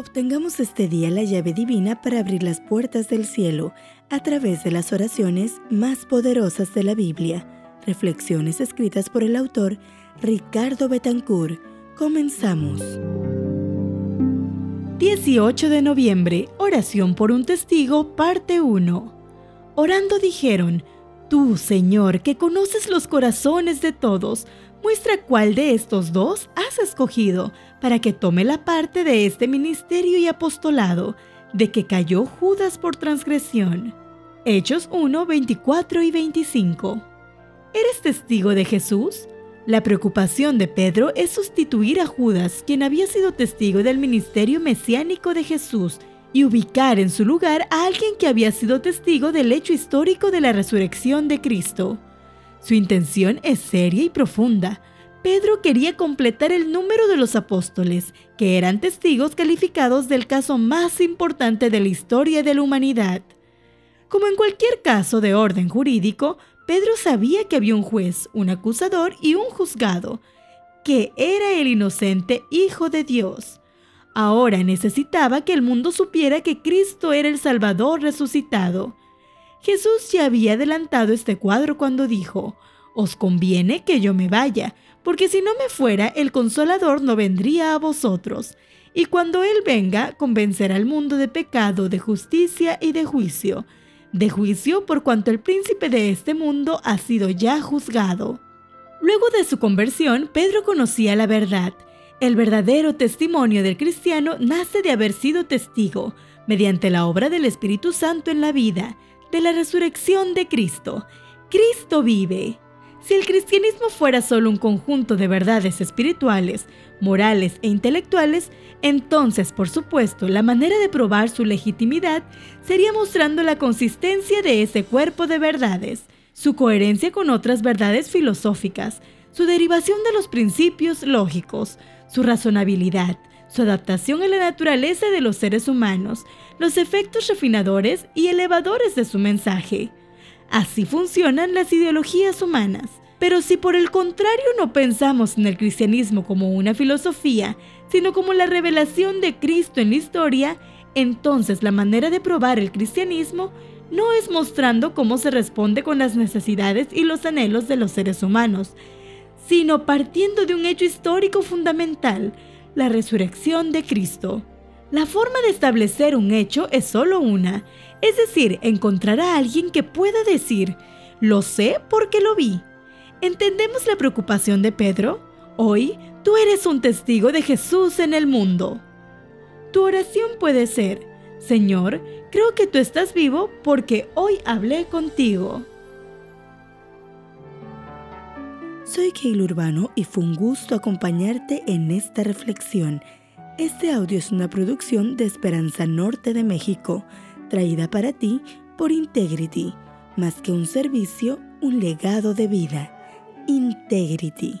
Obtengamos este día la llave divina para abrir las puertas del cielo a través de las oraciones más poderosas de la Biblia. Reflexiones escritas por el autor Ricardo Betancourt. Comenzamos. 18 de noviembre, oración por un testigo, parte 1. Orando dijeron, Tú, Señor, que conoces los corazones de todos, muestra cuál de estos dos has escogido para que tome la parte de este ministerio y apostolado de que cayó Judas por transgresión. Hechos 1, 24 y 25. ¿Eres testigo de Jesús? La preocupación de Pedro es sustituir a Judas, quien había sido testigo del ministerio mesiánico de Jesús, y ubicar en su lugar a alguien que había sido testigo del hecho histórico de la resurrección de Cristo. Su intención es seria y profunda. Pedro quería completar el número de los apóstoles, que eran testigos calificados del caso más importante de la historia de la humanidad. Como en cualquier caso de orden jurídico, Pedro sabía que había un juez, un acusador y un juzgado, que era el inocente Hijo de Dios. Ahora necesitaba que el mundo supiera que Cristo era el Salvador resucitado. Jesús ya había adelantado este cuadro cuando dijo, Os conviene que yo me vaya, porque si no me fuera, el consolador no vendría a vosotros. Y cuando Él venga, convencerá al mundo de pecado, de justicia y de juicio. De juicio por cuanto el príncipe de este mundo ha sido ya juzgado. Luego de su conversión, Pedro conocía la verdad. El verdadero testimonio del cristiano nace de haber sido testigo, mediante la obra del Espíritu Santo en la vida, de la resurrección de Cristo. Cristo vive. Si el cristianismo fuera solo un conjunto de verdades espirituales, morales e intelectuales, entonces, por supuesto, la manera de probar su legitimidad sería mostrando la consistencia de ese cuerpo de verdades, su coherencia con otras verdades filosóficas, su derivación de los principios lógicos, su razonabilidad, su adaptación a la naturaleza de los seres humanos, los efectos refinadores y elevadores de su mensaje. Así funcionan las ideologías humanas. Pero si por el contrario no pensamos en el cristianismo como una filosofía, sino como la revelación de Cristo en la historia, entonces la manera de probar el cristianismo no es mostrando cómo se responde con las necesidades y los anhelos de los seres humanos, sino partiendo de un hecho histórico fundamental, la resurrección de Cristo. La forma de establecer un hecho es solo una, es decir, encontrar a alguien que pueda decir, lo sé porque lo vi. ¿Entendemos la preocupación de Pedro? Hoy tú eres un testigo de Jesús en el mundo. Tu oración puede ser, Señor, creo que tú estás vivo porque hoy hablé contigo. Soy Keil Urbano y fue un gusto acompañarte en esta reflexión. Este audio es una producción de Esperanza Norte de México, traída para ti por Integrity, más que un servicio, un legado de vida. Integrity.